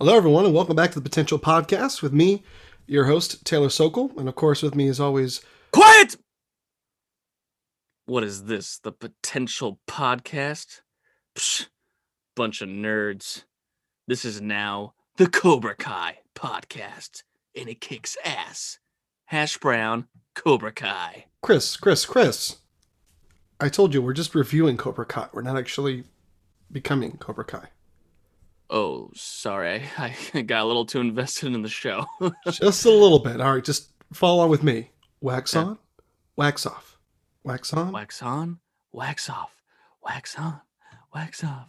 Hello, everyone, and welcome back to the Potential Podcast with me, your host, Taylor Sokol. And of course, with me, as always, Quiet! What is this? The Potential Podcast? Psh, bunch of nerds. This is now the Cobra Kai Podcast, and it kicks ass. Hash Brown, Cobra Kai. Chris, Chris, Chris. I told you we're just reviewing Cobra Kai. We're not actually becoming Cobra Kai. Oh, sorry. I, I got a little too invested in the show. just a little bit. All right, just follow on with me. Wax Yeah. on, wax off. Wax on. wax on, wax off, wax on, wax off.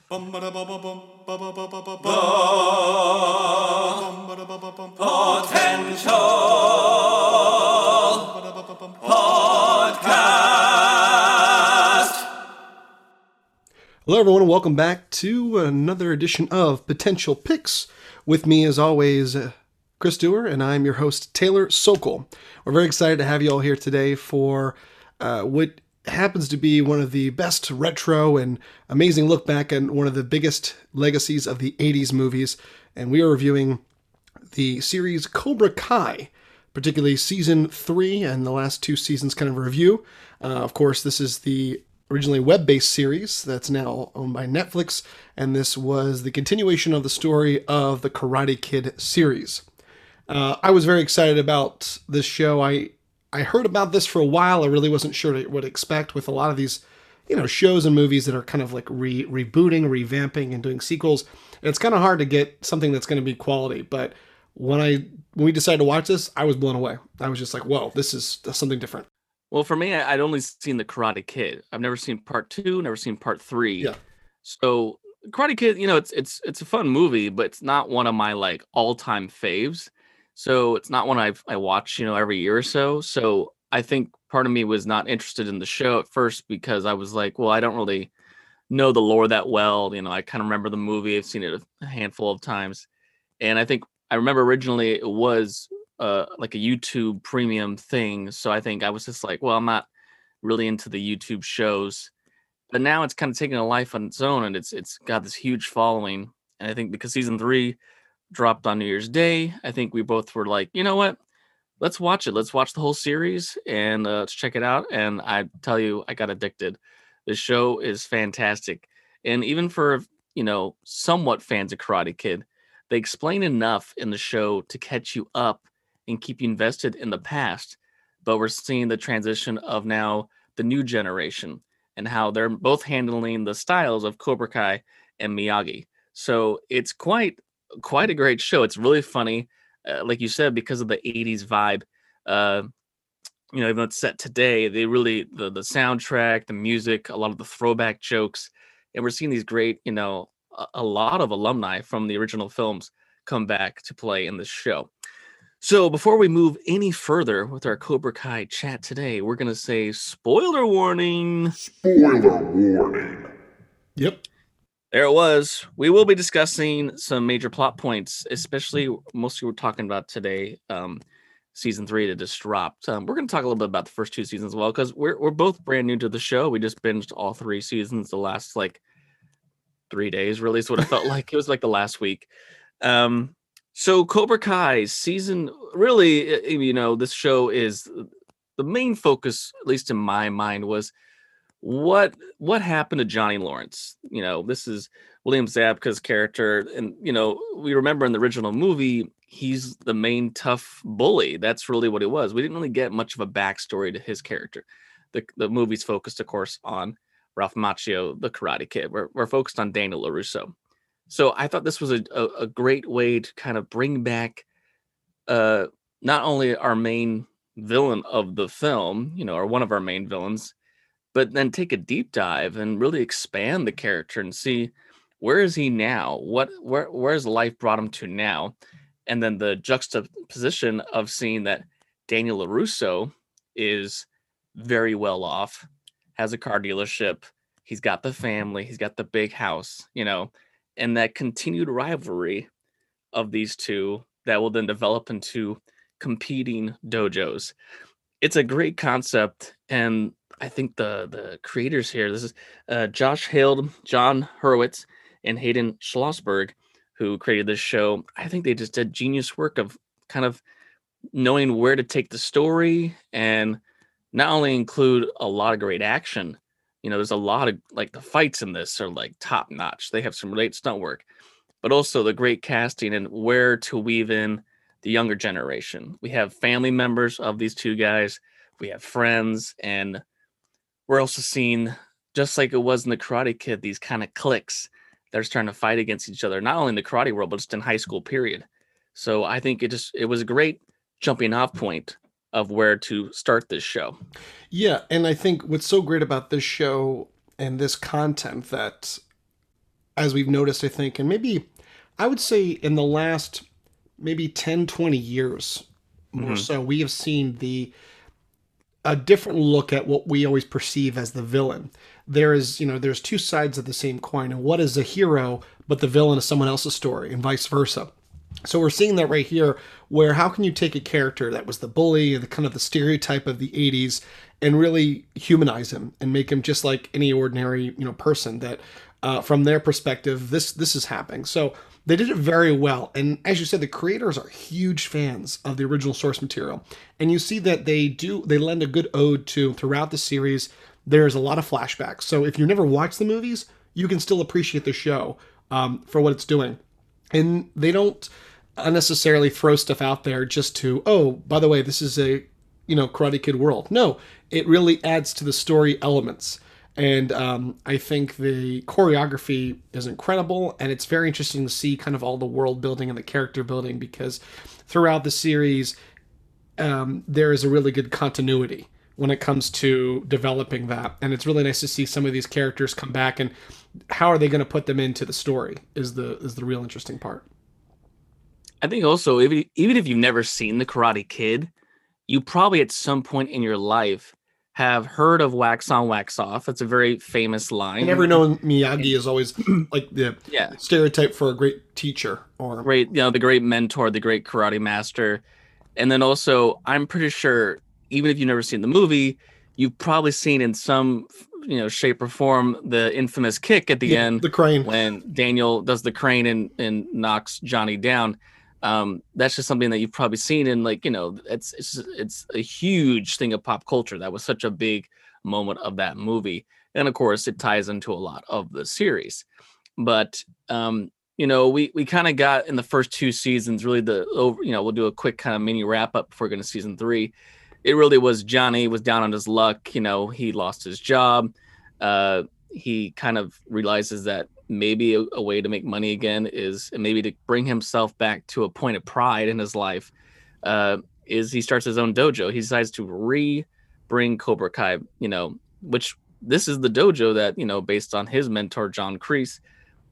Hello, everyone, and welcome back to another edition of Potential Picks. With me, as always, uh, Chris Dewar, and I'm your host, Taylor Sokol. We're very excited to have you all here today for uh, what happens to be one of the best retro and amazing look back and one of the biggest legacies of the 80s movies. And we are reviewing the series Cobra Kai, particularly season three and the last two seasons kind of review. Uh, of course, this is the originally web based series that's now owned by Netflix, and this was the continuation of the story of the Karate Kid series. Uh, I was very excited about this show. I I heard about this for a while. I really wasn't sure what to expect with a lot of these, you know, shows and movies that are kind of like re- rebooting, revamping, and doing sequels. And it's kind of hard to get something that's going to be quality. But when I when we decided to watch this, I was blown away. I was just like, "Whoa, this is something different." Well, for me, I- I'd only seen the Karate Kid. I've never seen part two, never seen part three. Yeah. So Karate Kid, you know, it's it's it's a fun movie, but it's not one of my like all time faves. So it's not one I I watch, you know, every year or so. So I think part of me was not interested in the show at first because I was like, well, I don't really know the lore that well. You know, I kind of remember the movie. I've seen it a handful of times, and I think I remember originally it was uh like a YouTube premium thing. So I think I was just like, well, I'm not really into the YouTube shows. But now it's kind of taking a life on its own and it's it's got this huge following. And I think because season three dropped on New Year's Day, I think we both were like, you know what? Let's watch it. Let's watch the whole series and uh, let's check it out. And I tell you, I got addicted. The show is fantastic. And even for, you know, somewhat fans of Karate Kid, they explain enough in the show to catch you up and keep you invested in the past. But we're seeing the transition of now the new generation and how they're both handling the styles of Cobra Kai and Miyagi. So it's quite quite a great show. It's really funny, uh, like you said, because of the '80s vibe. Uh, you know, even though it's set today, they really the the soundtrack, the music, a lot of the throwback jokes, and we're seeing these great, you know, a, a lot of alumni from the original films come back to play in this show. So before we move any further with our Cobra Kai chat today, we're gonna say spoiler warning. Spoiler warning. Yep. There it was. We will be discussing some major plot points, especially mostly we're talking about today, um, season three that just dropped. Um, we're going to talk a little bit about the first two seasons as well because we're we're both brand new to the show. We just binged all three seasons the last like three days. Really, is what it felt like. It was like the last week. Um, so Cobra Kai season really, uh, you know, this show is the main focus, at least in my mind, was what what happened to Johnny Lawrence. You know, this is William Zabka's character, and you know, we remember in the original movie, he's the main tough bully. That's really what it was. We didn't really get much of a backstory to his character. The the movie's focused, of course, on Ralph Macchio, the Karate Kid. We're we're focused on Daniel LaRusso. So I thought this was a, a, a great way to kind of bring back uh not only our main villain of the film, you know, or one of our main villains, but then take a deep dive and really expand the character and see where is he now? What where where's life brought him to now? And then the juxtaposition of seeing that Daniel LaRusso is very well off, has a car dealership, he's got the family, he's got the big house, you know, and that continued rivalry of these two that will then develop into competing dojos. It's a great concept, and I think the the creators here, this is uh, Josh Heald, Jon Hurwitz, and Hayden Schlossberg. who created this show. I think they just did genius work of kind of knowing where to take the story and not only include a lot of great action. You know, there's a lot of like the fights in this are like top notch. They have some great stunt work, but also the great casting and where to weave in the younger generation. We have family members of these two guys, we have friends, and we're also seeing, just like it was in the Karate Kid, these kind of cliques that are starting to fight against each other, not only in the karate world, but just in high school, period. So I think it just it was a great jumping off point of where to start this show. Yeah, and I think what's so great about this show and this content that as we've noticed, I think, and maybe I would say in the last maybe 10, 20 years more Mhm. so, we have seen the a different look at what we always perceive as the villain. There is, you know, there's two sides of the same coin, and what is a hero, but the villain is someone else's story, and vice versa. So we're seeing that right here, where how can you take a character that was the bully, the kind of the stereotype of the '80s, and really humanize him and make him just like any ordinary, you know, person that, uh, from their perspective, this this is happening. So they did it very well, and as you said, the creators are huge fans of the original source material, and you see that they do they lend a good ode to throughout the series. There's a lot of flashbacks, so if you never watched the movies, you can still appreciate the show um, for what it's doing and they don't unnecessarily throw stuff out there just to oh by the way this is a you know karate kid world. No it really adds to the story elements. And um, i think the choreography is incredible and it's very interesting to see kind of all the world building and the character building because throughout the series um, there is a really good continuity when it comes to developing that. And it's really nice to see some of these characters come back and how are they going to put them into the story is the is the real interesting part I think also even even if you've never seen the Karate Kid, you probably at some point in your life have heard of wax on wax off. That's a very famous line. and every known miyagi is always like the yeah, stereotype for a great teacher or great, you know, the great mentor, the great karate master. And then also, I'm pretty sure even if you've never seen the movie, you've probably seen in some you know shape or form the infamous kick at the Yeah, end the crane when Daniel does the crane and, and knocks Johnny down. Um, that's just something that you've probably seen and like you know it's it's it's a huge thing of pop culture. That was such a big moment of that movie, and of course it ties into a lot of the series. But um, you know we we kind of got in the first two seasons really the over. You know we'll do a quick kind of mini wrap up before going to season three. It really was Johnny was down on his luck. You know he lost his job. Uh, he kind of realizes that maybe a, a way to make money again is maybe to bring himself back to a point of pride in his life uh, is he starts his own dojo he decides to re bring cobra kai you know which this is the dojo that you know based on his mentor john kreese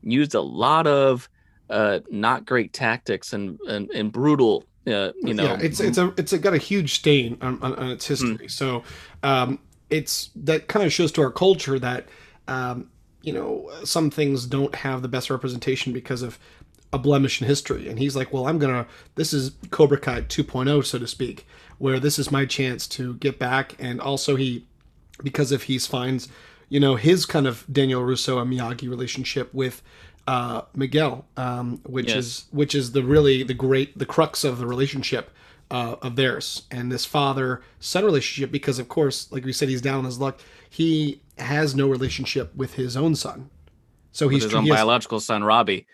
used a lot of uh, not great tactics and and, and brutal uh, you know yeah, it's it's a it's a, got a huge stain on, on, on its history. So um, it's that kind of shows to our culture that um, you know some things don't have the best representation because of a blemish in history. And he's like, well, I'm gonna. This is Cobra Kai 2.0, so to speak, where this is my chance to get back. And also he, because if he finds, you know, his kind of Daniel Russo and Miyagi relationship with uh, Miguel, um, which Yes. is which is the really the great the crux of the relationship uh, of theirs and this father son relationship because of course like we said he's down on his luck he has no relationship with his own son so with he's his own he has- biological son Robbie,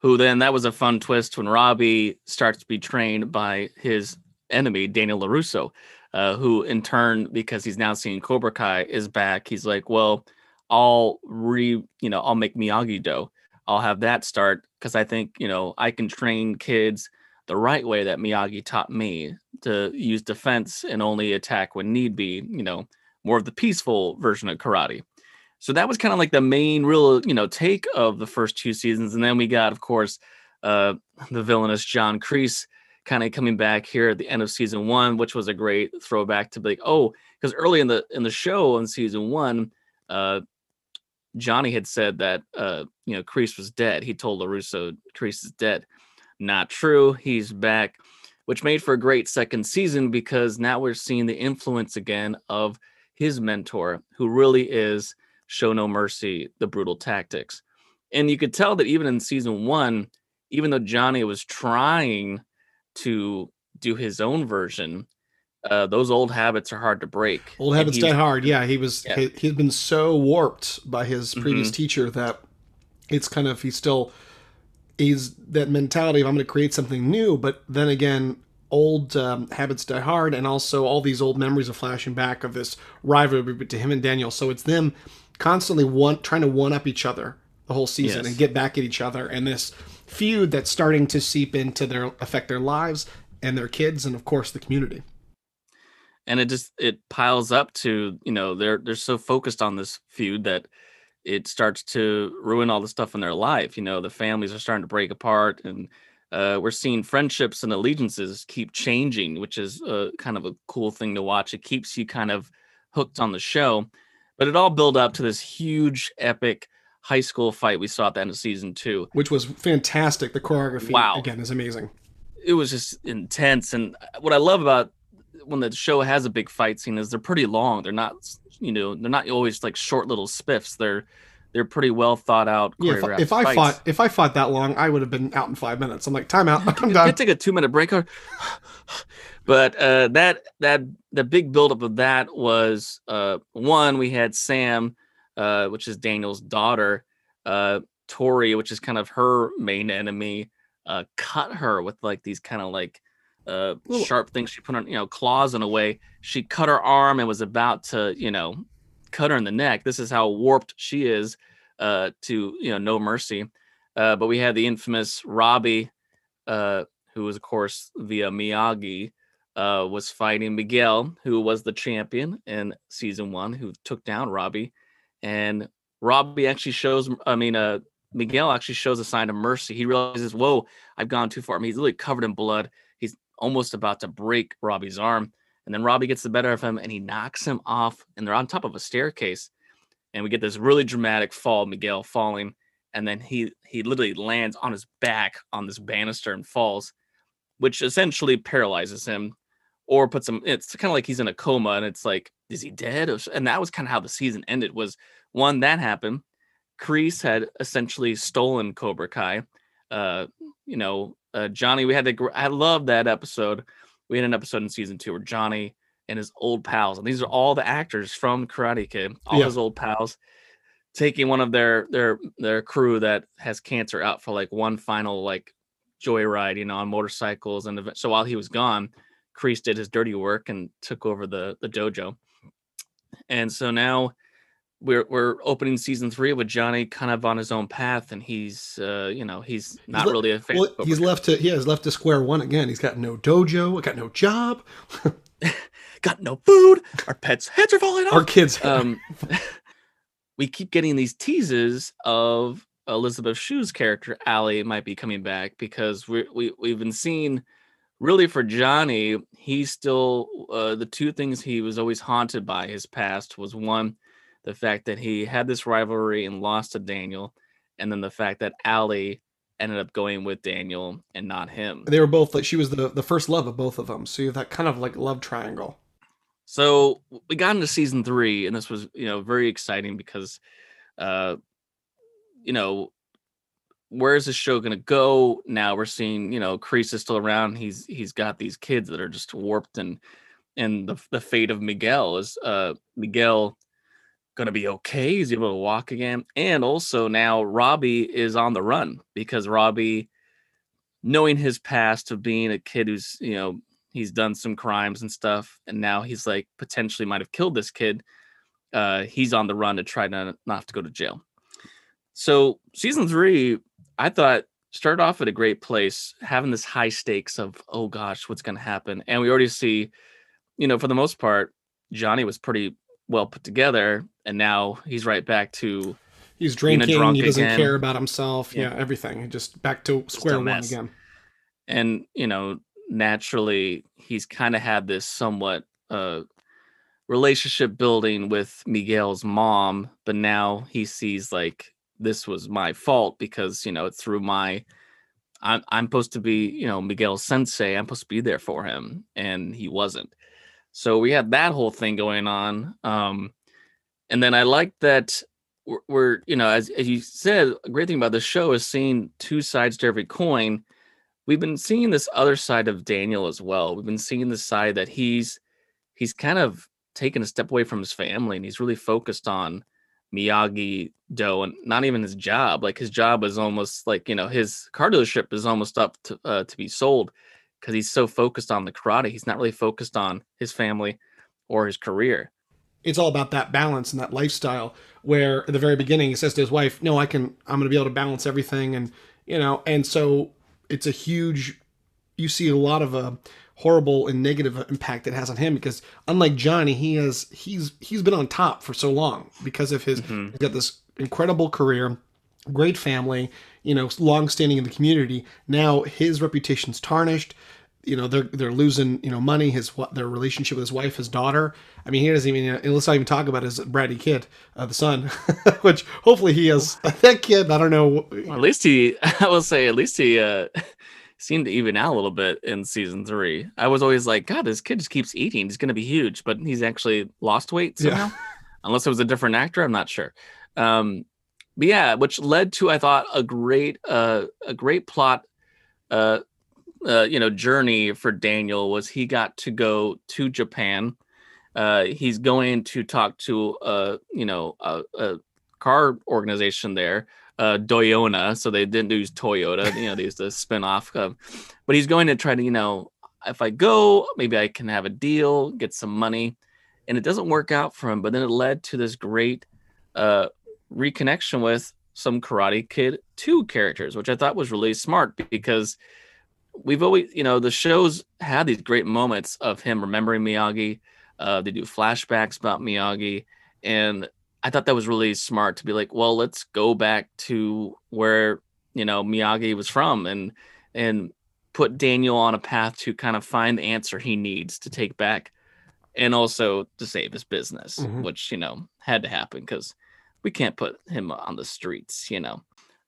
who then that was a fun twist when Robbie starts to be trained by his enemy Daniel LaRusso, uh, who in turn because he's now seeing Cobra Kai is back. He's like, well, I'll re you know I'll make Miyagi Do. I'll have that start because I think you know I can train kids the right way that Miyagi taught me to use defense and only attack when need be. You know, more of the peaceful version of karate. So that was kind of like the main real, you know, take of the first two seasons. And then we got, of course, uh the villainous John Kreese kind of coming back here at the end of season one, which was a great throwback to be like, oh, because early in the in the show in season one, uh Johnny had said that uh, you know, Kreese was dead. He told LaRusso Kreese is dead. Not true. He's back, which made for a great second season because now we're seeing the influence again of his mentor, who really is show no mercy, the brutal tactics. And you could tell that even in season one, even though Johnny was trying to do his own version, uh, those old habits are hard to break. Old And habits die hard. Yeah, he was. Yeah. He, he'd been so warped by his previous Mhm. teacher that it's kind of he's still he's that mentality of I'm going to create something new, but then again, old um, habits die hard, and also all these old memories are flashing back of this rivalry to him and Daniel. So it's them constantly one trying to one up each other the whole season Yes. and get back at each other, and this feud that's starting to seep into their affect their lives and their kids, and of course the community. And it just it piles up to you know they're they're so focused on this feud that it starts to ruin all the stuff in their life you know the families are starting to break apart and uh, we're seeing friendships and allegiances keep changing which is uh, kind of a cool thing to watch it keeps you kind of hooked on the show but it all built up to this huge epic high school fight we saw at the end of season two which was fantastic. The choreography Wow. again is amazing. it was just intense and uh, what i love about when the show has a big fight scene is they're pretty long they're not you know they're not always like short little spiffs they're they're pretty well thought out Yeah, if, if I fought if I fought that long, I would have been out in five minutes. I'm like, time out. I'm done. I take a two minute break or but uh that that the big buildup of that was uh one we had sam uh which is daniel's daughter uh tori which is kind of her main enemy uh cut her with like these kind of like uh sharp things she put on you know claws in a way. She cut her arm and was about to you know cut her in the neck. This is how warped she is uh to you know no mercy. Uh but we had the infamous robbie uh who was of course via miyagi uh was fighting miguel who was the champion in season one who took down robbie. And robbie actually shows i mean uh miguel actually shows a sign of mercy. He realizes whoa i've gone too far. I mean, he's literally covered in blood almost about to break robbie's arm and then robbie gets the better of him and he knocks him off and they're on top of a staircase and we get this really dramatic fall miguel falling and then he he literally lands on his back on this banister and falls which essentially paralyzes him or puts him it's kind of like he's in a coma and it's like is he dead and that was kind of how the season ended was one that happened Kreese had essentially stolen Cobra Kai. Uh, you know, uh, Johnny, we had to, I love that episode. We had an episode in season two where Johnny and his old pals, and these are all the actors from Karate Kid, all Yeah. his old pals, taking one of their their their crew that has cancer out for like one final like joyride, you know, on motorcycles. And so while he was gone, Kreese did his dirty work and took over the the dojo. And so now we're we're opening season three with Johnny kind of on his own path, and he's uh, you know he's not le- really a fan. Well, he's left to he has left to square one again. He's got no dojo, got no job. got no food. Our pets' heads are falling off. Our kids. um, we keep getting these teases of Elizabeth Shue's character Allie might be coming back because we we we've been seeing really for Johnny, he's still uh, the two things he was always haunted by his past was one, the fact that he had this rivalry and lost to Daniel, and then the fact that Allie ended up going with Daniel and not him. they were both like she was the the first love of both of them. So you have that kind of like love triangle. So we got into season three, and this was, you know, very exciting because, uh, you know, where is this show going to go? Now we're seeing, you know, Kreese is still around. He's he's got these kids that are just warped, and and the the fate of Miguel is uh Miguel going to be okay? He's able to walk again, and also now Robbie is on the run because Robbie, knowing his past of being a kid who's you know he's done some crimes and stuff and now he's like potentially might have killed this kid uh he's on the run to try to not have to go to jail so season three i thought started off at a great place having this high stakes of oh gosh what's going to happen and we already see you know for the most part johnny was pretty well put together and now he's right back to He's drinking. He doesn't again. care about himself. Yeah. Yeah, everything. Just back to square one again. and you know naturally he's kind of had this somewhat uh relationship building with miguel's mom but now he sees like this was my fault because you know it's through my i'm, I'm supposed to be you know miguel's sensei i'm supposed to be there for him and he wasn't so we had that whole thing going on um and then i like that we're, we're you know as, as you said a great thing about this show is seeing two sides to every coin. We've been seeing this other side of daniel as well. We've been seeing the side that he's he's kind of taken a step away from his family and he's really focused on miyagi do and not even his job. Like his job is almost like you know his car dealership is almost up to, uh, to be sold because he's so focused on the karate he's not really focused on his family or his career it's all about that balance and that lifestyle where at the very beginning he says to his wife no i can i'm going to be able to balance everything and you know and so it's a huge you see a lot of a horrible and negative impact it has on him because unlike johnny he has he's he's been on top for so long because of his Mhm. he's got this incredible career great family you know long standing in the community now his reputation's tarnished you know they're they're losing you know money his what their relationship with his wife his daughter i mean he doesn't even let's not even talk about his bratty kid uh, the son which hopefully he has that kid i don't know Well, at least he, I will say, at least he uh, seemed to even out a little bit in season three. I was always like, God, this kid just keeps eating. He's going to be huge, but he's actually lost weight Yeah. Unless it was a different actor, I'm not sure. Um, but yeah, which led to I thought a great, uh, a great plot, uh, uh, you know, journey for Daniel was he got to go to Japan. Uh, he's going to talk to, uh, you know, a, a car organization there uh Doyona, so they didn't use Toyota, you know, they used to spin off. Um, but he's going to try to, you know, if I go, maybe I can have a deal, get some money. And it doesn't work out for him, but then it led to this great uh reconnection with some Karate Kid 2 characters, which I thought was really smart because we've always, you know, the shows had these great moments of him remembering Miyagi. Uh, they do flashbacks about Miyagi. And I thought that was really smart to be like, well, let's go back to where you know Miyagi was from and and put Daniel on a path to kind of find the answer he needs to take back and also to save his business, Mhm. which you know had to happen because we can't put him on the streets, you know.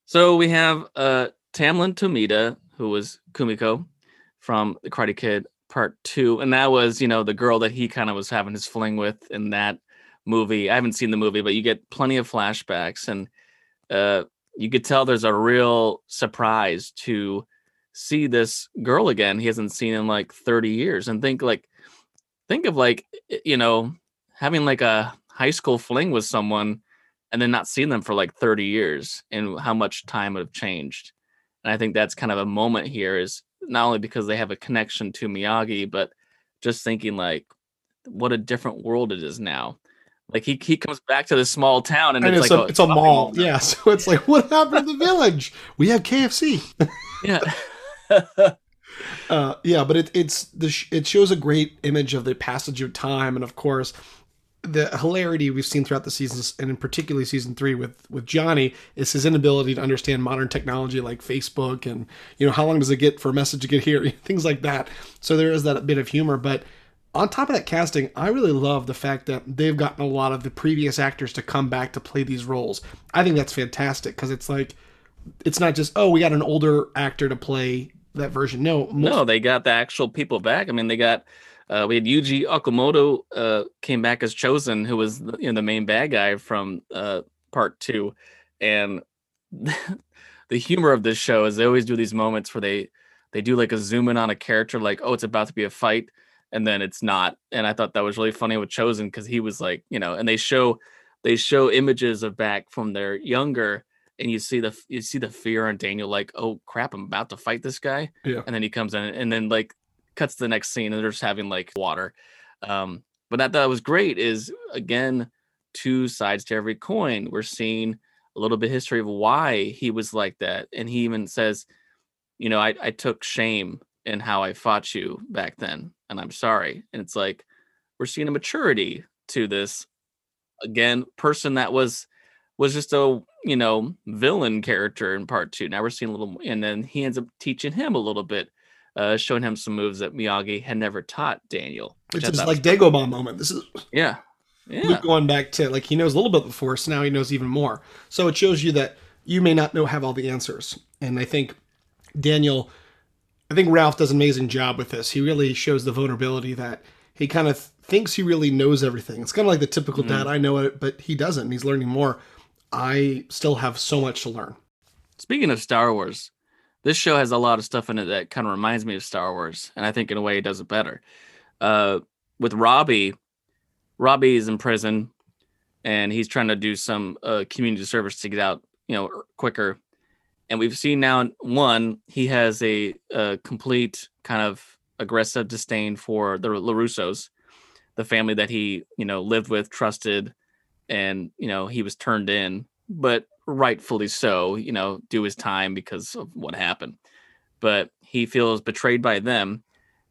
So we have uh Tamlyn Tomita, who was Kumiko from the Karate Kid Part Two, and that was you know the girl that he kind of was having his fling with in that movie. I haven't seen the movie, but you get plenty of flashbacks, and uh, you could tell there's a real surprise to see this girl again. He hasn't seen in like 30 years, and think like, think of like, you know, having like a high school fling with someone, and then not seeing them for like 30 years, and how much time would have changed. And I think that's kind of a moment here is not only because they have a connection to Miyagi, but just thinking like, what a different world it is now. Like he he comes back to this small town and, and it's, it's, like a, it's a shopping mall. yeah so it's like what happened to the village? We have kfc Yeah. Uh, yeah, but it it's the sh- it shows a great image of the passage of time, and of course, the hilarity we've seen throughout the seasons, and in particularly season three with with Johnny, is his inability to understand modern technology like Facebook, and you know how long does it get for a message to get here, things like that. So there is that bit of humor, but on top of that casting, I really love the fact that they've gotten a lot of the previous actors to come back to play these roles. I think that's fantastic because it's like it's not just oh we got an older actor to play that version. No, most no, they got the actual people back. I mean, they got uh, we had Yuji Okamoto uh, came back as Chozen, who was the, you know the main bad guy from uh, part two, and the humor of this show is they always do these moments where they they do like a zoom in on a character, like oh it's about to be a fight, and then it's not. And I thought that was really funny with Chozen because he was like you know, and they show they show images of back from their younger. And you see the you see the fear on Daniel, like, oh crap, I'm about to fight this guy Yeah. and then he comes in and then like cuts to the next scene and they're just having like water. Um but that that was great is again two sides to every coin. We're seeing a little bit history of why he was like that and he even says you know i, I took shame in how i fought you back then and i'm sorry. And it's like we're seeing a maturity to this. Again person that was was just a you know villain character in part two. Now we're seeing a little and then he ends up teaching him a little bit uh showing him some moves that miyagi had never taught daniel which I is like Dagobah moment. This is yeah yeah Luke going back to like he knows a little bit of the Force. Now he knows even more. So it shows you that you may not know have all the answers. And I think Daniel, I think Ralph does an amazing job with this. He really shows the vulnerability that he kind of thinks he really knows everything. It's kind of like the typical Mhm. dad. I know it, but he doesn't. and He's learning more. I still have so much to learn. Speaking of Star Wars, this show has a lot of stuff in it that kind of reminds me of Star Wars, and I think in a way it does it better. Uh, with Robbie, Robbie is in prison, and he's trying to do some uh, community service to get out, you know, er, quicker. And we've seen now one he has a, a complete kind of aggressive disdain for the LaRussos, the family that he you know lived with, trusted, and you know he was turned in, but rightfully so. You know, do his time because of what happened. But he feels betrayed by them,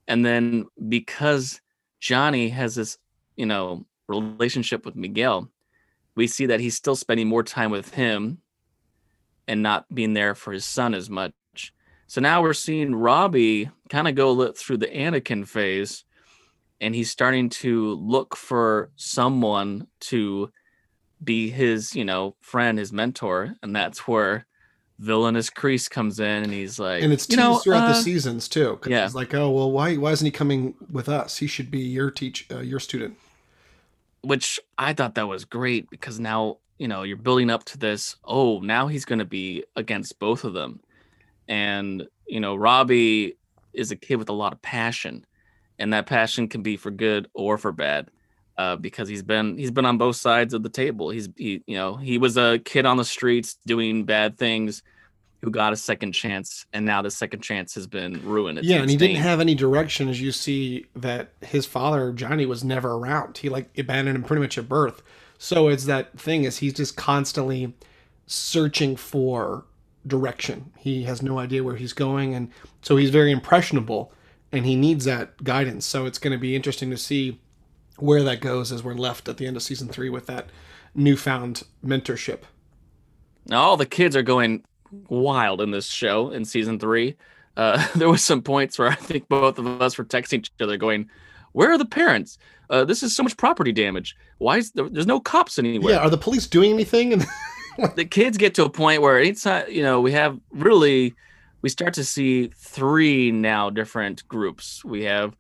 and then because Johnny has this you know relationship with Miguel, we see that he's still spending more time with him and not being there for his son as much. So now we're seeing Robbie kind of go through the Anakin phase and he's starting to look for someone to be his, you know, friend, his mentor, and that's where villainous Kreese comes in, and he's like, and it's you know, throughout uh, the seasons too. yeah. he's like, oh well, why why isn't he coming with us? He should be your teach uh, your student. which I thought that was great because now you know you're building up to this. Oh, now he's going to be against both of them, and you know Robbie is a kid with a lot of passion, and that passion can be for good or for bad. Uh, because he's been he's been on both sides of the table. He's he you know he was a kid on the streets doing bad things, who got a second chance, and now the second chance has been ruined. Yeah, and he didn't have any direction, as you see that his father Johnny was never around. He like abandoned him pretty much at birth. So it's that thing is he's just constantly searching for direction. He has no idea where he's going, and so he's very impressionable, and he needs that guidance. So it's going to be interesting to see where that goes as we're left at the end of season three with that newfound mentorship. Now all the kids are going wild in this show in season three. Uh, there was some points where I think both of us were texting each other, going, "Where are the parents? Uh, this is so much property damage. Why is there, there's no cops anywhere?" Yeah, are the police doing anything? And the kids get to a point where anytime you know we have really we start to see three now different groups. We have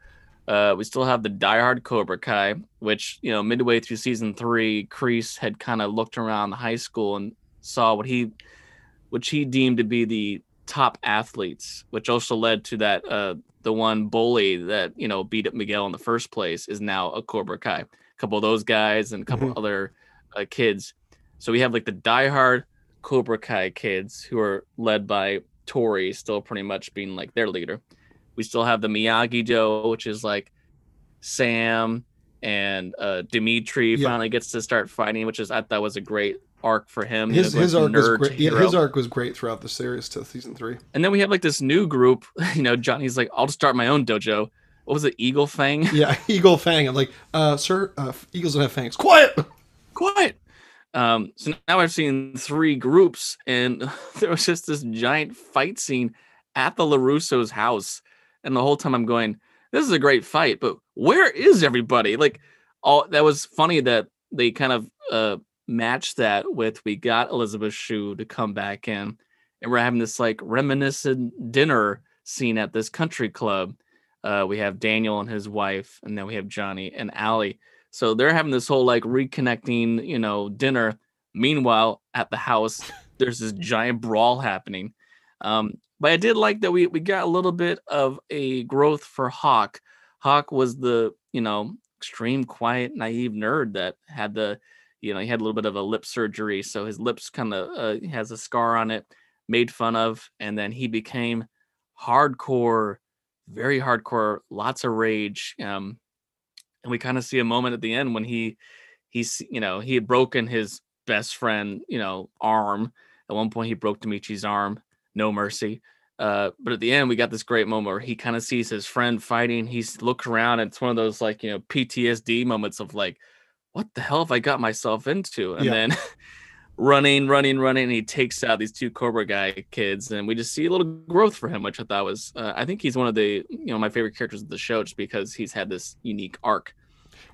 uh, we still have the diehard Cobra Kai, which you know midway through season three, Kreese had kind of looked around the high school and saw what he which he deemed to be the top athletes, which also led to that uh, the one bully that you know beat up Miguel in the first place is now a Cobra Kai. A couple of those guys and a couple Mhm. other uh, kids. So we have like the diehard Cobra Kai kids who are led by Tori, still pretty much being like their leader. We still have the Miyagi Do, which is like Sam and uh, Demetri Yeah. finally gets to start fighting, which is I thought was a great arc for him. you his know, his arc was great. Yeah, his arc was great throughout the series to season three. And then we have like this new group. You know, Johnny's like, I'll just start my own dojo. What was it, Eagle Fang? Yeah, Eagle Fang. I'm like, uh, sir, uh, eagles don't have fangs. Quiet. Quiet. Um, so now I've seen three groups, and there was just this giant fight scene at the LaRusso's house. And the whole time I'm going, this is a great fight, but where is everybody? Like, all that was funny that they kind of uh matched that with we got Elizabeth Shue to come back in, and we're having this like reminiscent dinner scene at this country club. Uh, we have Daniel and his wife, and then we have Johnny and Allie. So they're having this whole like reconnecting, you know, dinner. Meanwhile, at the house, there's this giant brawl happening. Um, but I did like that we we got a little bit of a growth for Hawk. Hawk was the you know extreme quiet, naive nerd that had the you know he had a little bit of a lip surgery, so his lips kind of uh, has a scar on it, made fun of, and then he became hardcore, very hardcore, lots of rage. Um, and we kind of see a moment at the end when he he's you know he had broken his best friend you know arm at one point he broke demetri's arm no mercy uh but at the end we got this great moment where he kind of sees his friend fighting he's looked around and it's one of those like you know ptsd moments of like what the hell have i got myself into and Yeah. then running running running and he takes out these two cobra kai kids and we just see a little growth for him which i thought was uh, i think he's one of the you know my favorite characters of the show just because he's had this unique arc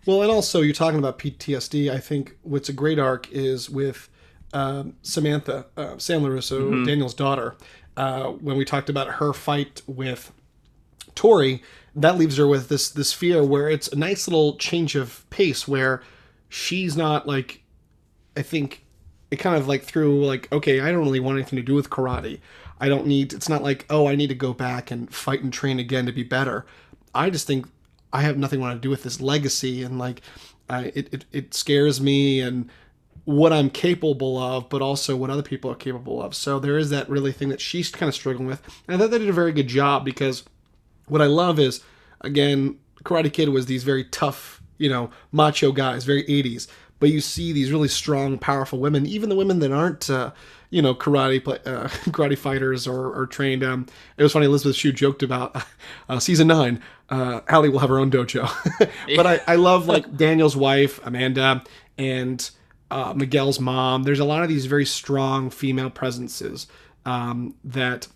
Well, and also you're talking about PTSD. I think what's a great arc is with um, Samantha, uh, Sam LaRusso, Mhm. Daniel's daughter. Uh, when we talked about her fight with Tori, that leaves her with this this fear where it's a nice little change of pace where she's not like, I think it kind of like threw like, okay, I don't really want anything to do with karate. I don't need. It's not like, oh, I need to go back and fight and train again to be better. I just think I have nothing want to do with this legacy, and like, I, it, it it scares me and what I'm capable of, but also what other people are capable of. So there is that really thing that she's kind of struggling with. And I thought they did a very good job because what I love is, again, Karate Kid was these very tough, you know, macho guys, very 80s. But you see these really strong, powerful women, even the women that aren't, uh, you know, karate uh, karate fighters or, or trained. Um, it was funny. Elizabeth Shue joked about uh, season nine. Uh, Allie will have her own dojo, but I, I love like Daniel's wife Amanda and uh, Miguel's mom. There's a lot of these very strong female presences um, that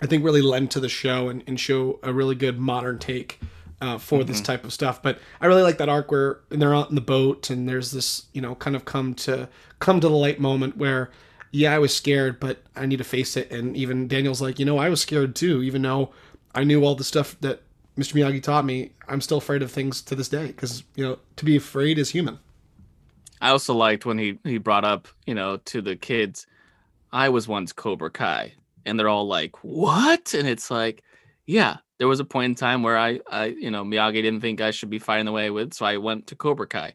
I think really lend to the show and, and show a really good modern take uh, for mm-hmm. this type of stuff. But I really like that arc where they're out in the boat and there's this, you know, kind of come to come to the light moment where, yeah, I was scared, but I need to face it. And even Daniel's like, you know, I was scared too, even though I knew all the stuff that Mr. Miyagi taught me. I'm still afraid of things to this day because you know to be afraid is human. I also liked when he he brought up, you know, to the kids, I was once Cobra Kai, and they're all like, "What?" And it's like, yeah, there was a point in time where I, I, you know, Miyagi didn't think I should be fighting the way with, so I went to Cobra Kai,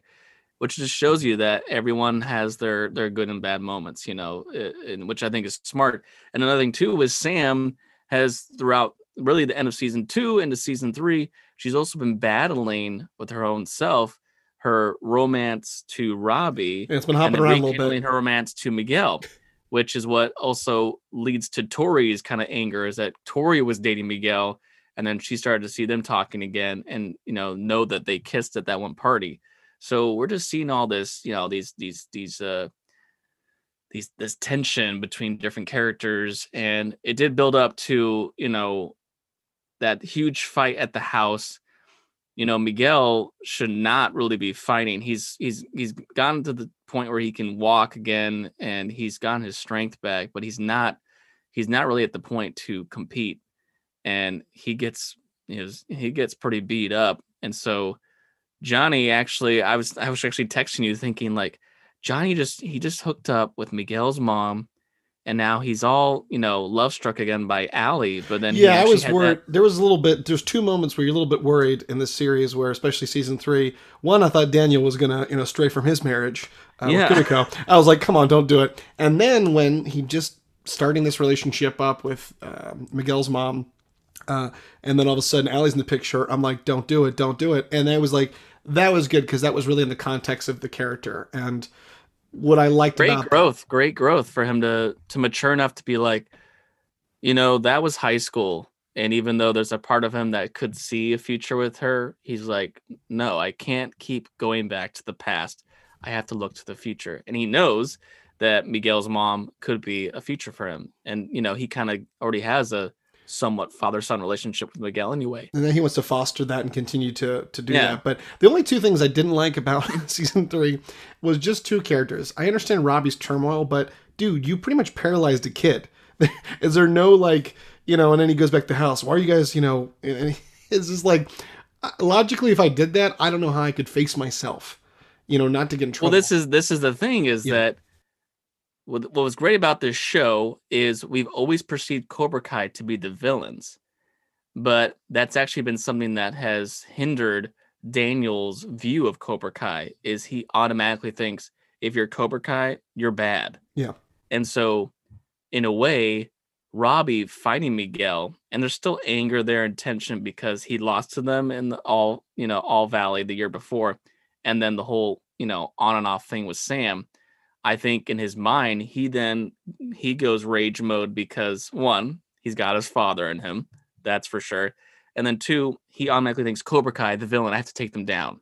which just shows you that everyone has their their good and bad moments, you know, eh, and which I think is smart. And another thing too is Sam has throughout really the end of season two into season three, she's also been battling with her own self her romance to Robbie. Yeah, it's been hopping around a little bit. Her romance to Miguel, which is what also leads to Tori's kind of anger is that Tori was dating Miguel, and then she started to see them talking again, and you know know that they kissed at that one party. So we're just seeing all this, you know, these these these uh these this tension between different characters, and it did build up to you know that huge fight at the house you know Miguel should not really be fighting. He's he's he's gotten to the point where he can walk again and he's gotten his strength back, but he's not he's not really at the point to compete. And he gets his he gets pretty beat up. And so Johnny actually I was I was actually texting you thinking like Johnny just he just hooked up with Miguel's mom and now he's all you know love struck again by Allie. But then yeah, I was worried. That... There was a little bit. There's two moments where you're a little bit worried in this series, where especially season three. One, I thought Daniel was gonna you know stray from his marriage uh, yeah. with Kumiko. I was like, come on, don't do it. And then when he just starting this relationship up with uh, Miguel's mom, uh, and then all of a sudden Allie's in the picture, I'm like, don't do it, don't do it. And I was like, that was good because that was really in the context of the character and what I liked great growth, that. great growth for him to to mature enough to be like, you know, that was high school. And even though there's a part of him that could see a future with her, he's like, no, I can't keep going back to the past. I have to look to the future. And he knows that Miguel's mom could be a future for him. And, you know, he kind of already has a somewhat father son relationship with Miguel anyway. And then he wants to foster that and continue to to do yeah. that. But the only two things I didn't like about season three was just two characters. I understand Robbie's turmoil, but dude, you pretty much paralyzed a kid. Is there no like you know? And then he goes back to the house. Why are you guys you know? it's just like uh, logically, if I did that, I don't know how I could face myself. You know, not to get in trouble. Well, this is this is the thing is yeah. that what was great about this show is we've always perceived Cobra Kai to be the villains, but that's actually been something that has hindered Daniel's view of Cobra Kai. Is he automatically thinks if you're Cobra Kai, you're bad. Yeah, and so in a way, Robbie fighting Miguel, and there's still anger there and tension because he lost to them in the all you know all Valley the year before, and then the whole you know on and off thing with Sam I think in his mind, he then he goes rage mode because one, he's got his father in him, that's for sure. And then two, he automatically thinks Cobra Kai, the villain, I have to take them down.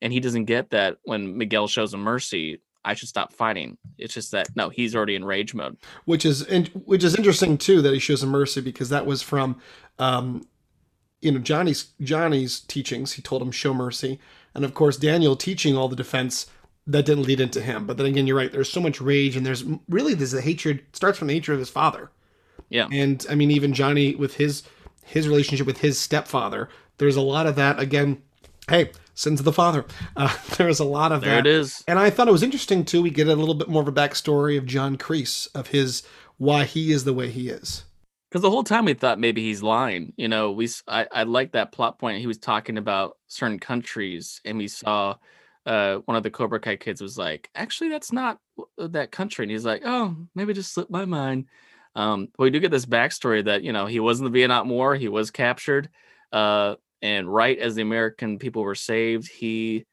And he doesn't get that when Miguel shows him mercy, I should stop fighting. It's just that no, he's already in rage mode. Which is which is interesting too that he shows him mercy because that was from um you know Johnny's Johnny's teachings. He told him show mercy. And of course Daniel teaching all the defense that didn't lead into him. But then again, you're right. There's so much rage, and there's really this a hatred starts from the hatred of his father. Yeah, and I mean, even Johnny with his his relationship with his stepfather. There's a lot of that. Again, hey, sins of the father. Uh, there's a lot of There that. it is. And I thought it was interesting too. We get a little bit more of a backstory of John Kreese of his why he is the way he is. Because the whole time we thought maybe he's lying. You know, we I, I like that plot point. He was talking about certain countries, and we saw uh, one of the Cobra Kai kids was like, "Actually, that's not that country." And he's like, "Oh, maybe just slipped my mind." Um, but we do get this backstory that you know he was in the Vietnam War. He was captured, uh, and right as the American people were saved, he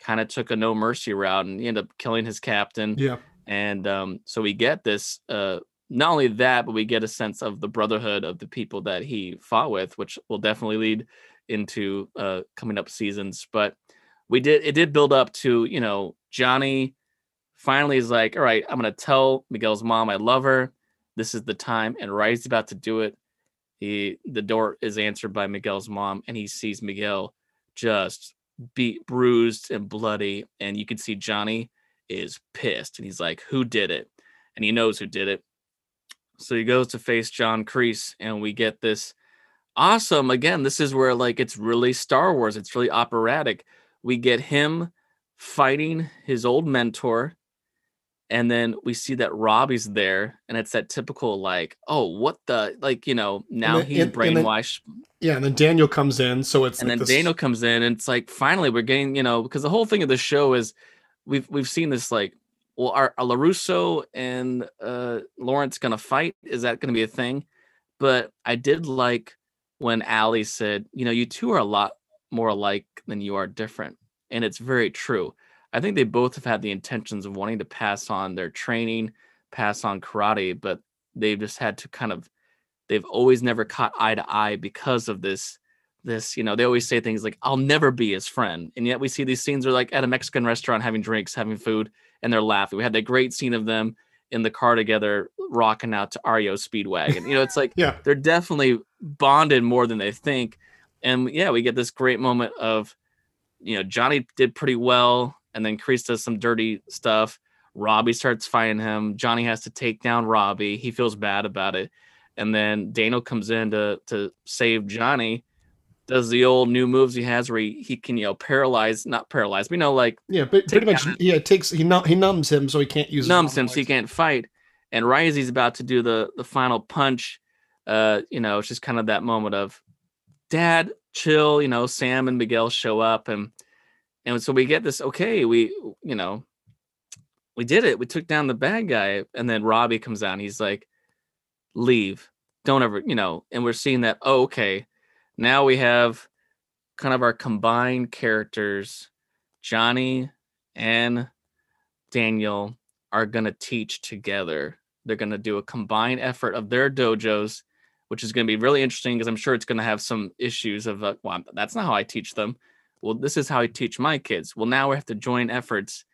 kind of took a no mercy route and he ended up killing his captain Yeah. and um, so we get this uh, not only that but we get a sense of the brotherhood of the people that he fought with which will definitely lead into uh, coming up seasons but we did it did build up to you know johnny finally is like all right i'm gonna tell miguel's mom i love her this is the time and right he's about to do it he the door is answered by miguel's mom and he sees miguel just beat bruised and bloody and you can see johnny is pissed and he's like, Who did it? And he knows who did it. So he goes to face John Kreese, and we get this awesome. Again, this is where like it's really Star Wars, it's really operatic. We get him fighting his old mentor, and then we see that Robbie's there, and it's that typical like, oh, what the like, you know, now then- and- and then- brainwashed Yeah. And then Daniel comes in. So it's and like then this- Daniel comes in, and it's like finally we're getting, you know, because the whole thing of the show is we've we've seen this like, well, are, are LaRusso and uh, Lawrence gonna fight? Is that gonna be a thing? But I did like when Allie said, you know, you two are a lot more alike than you are different, and it's very true. I think they both have had the intentions of wanting to pass on their training, pass on karate, but they've just had to kind of they've always never caught eye to eye because of this this you know they always say things like i'll never be his friend and yet we see these scenes are like at a mexican restaurant having drinks having food and they're laughing we had that great scene of them in the car together rocking out to REO Speedwagon. You know, it's like Yeah. they're definitely bonded more than they think. And yeah, we get this great moment of, you know, Johnny did pretty well, and then Kreese does some dirty stuff. Robbie starts fighting him. Johnny has to take down Robbie. He feels bad about it. And then Daniel comes in to to save Johnny. Does the old new moves he has where he, he can, you know, paralyze, not paralyze, but you know, like Yeah, but pretty much. Yeah, takes he num- he numbs him so he can't use. numbs him so he can't fight. And right as he's about to do the the final punch, uh, you know, it's just kind of that moment of dad, chill, you know, Sam and Miguel show up and and so we get this, okay, we you know, we did it. We took down the bad guy. And then Robbie comes out he's like, leave. Don't ever, you know, and we're seeing that, oh, okay. Now we have kind of our combined characters, Johnny and Daniel are going to teach together. They're going to do a combined effort of their dojos, which is going to be really interesting because I'm sure it's going to have some issues of, uh, well, that's not how I teach them. Well, this is how I teach my kids. Well, now we have to join efforts.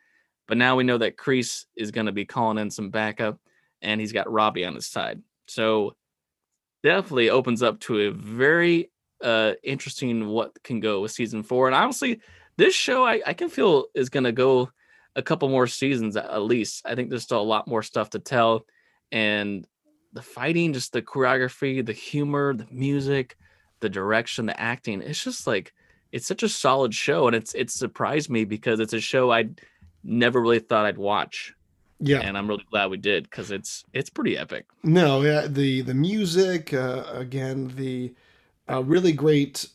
But now we know that Kreese is going to be calling in some backup and he's got Robbie on his side. So definitely opens up to a very uh interesting what can go with season four. And honestly, this show I, I can feel is going to go a couple more seasons at at least. I think there's still a lot more stuff to tell. And the fighting, just the choreography, the humor, the music, the direction, the acting, it's just like it's such a solid show. And it's it's surprised me because it's a show I never really thought I'd watch. Yeah. And I'm really glad we did because it's it's pretty epic. No, yeah, the the music uh, again, the uh, really great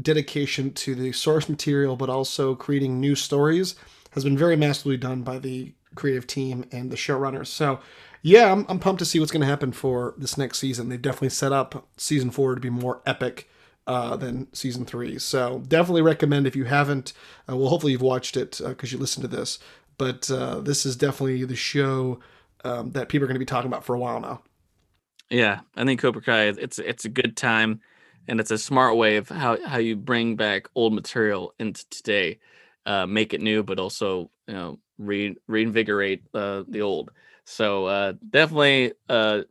dedication to the source material, but also creating new stories has been very masterfully done by the creative team and the showrunners. So, yeah, I'm, I'm pumped to see what's going to happen for this next season. They've definitely set up season four to be more epic uh, than season three. So, definitely recommend if you haven't. Uh, well, hopefully you've watched it because you listened to this. But uh, this is definitely the show um, that people are going to be talking about for a while now. Yeah, I think Cobra Kai it's it's a good time and it's a smart way of how how you bring back old material into today, uh, make it new, but also you know re reinvigorate uh, the old. So uh, definitely uh,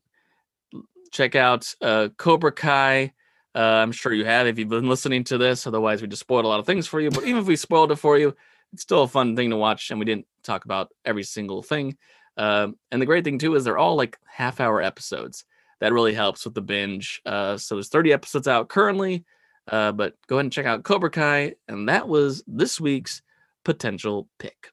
check out uh, Cobra Kai. Uh, I'm sure you have if you've been listening to this. Otherwise, we just spoiled a lot of things for you. But even if we spoiled it for you, it's still a fun thing to watch, and we didn't talk about every single thing. Um, and the great thing too is they're all like half hour episodes. That really helps with the binge. Uh, so there's 30 episodes out currently. Uh, but go ahead and check out Cobra Kai, and that was this week's potential pick.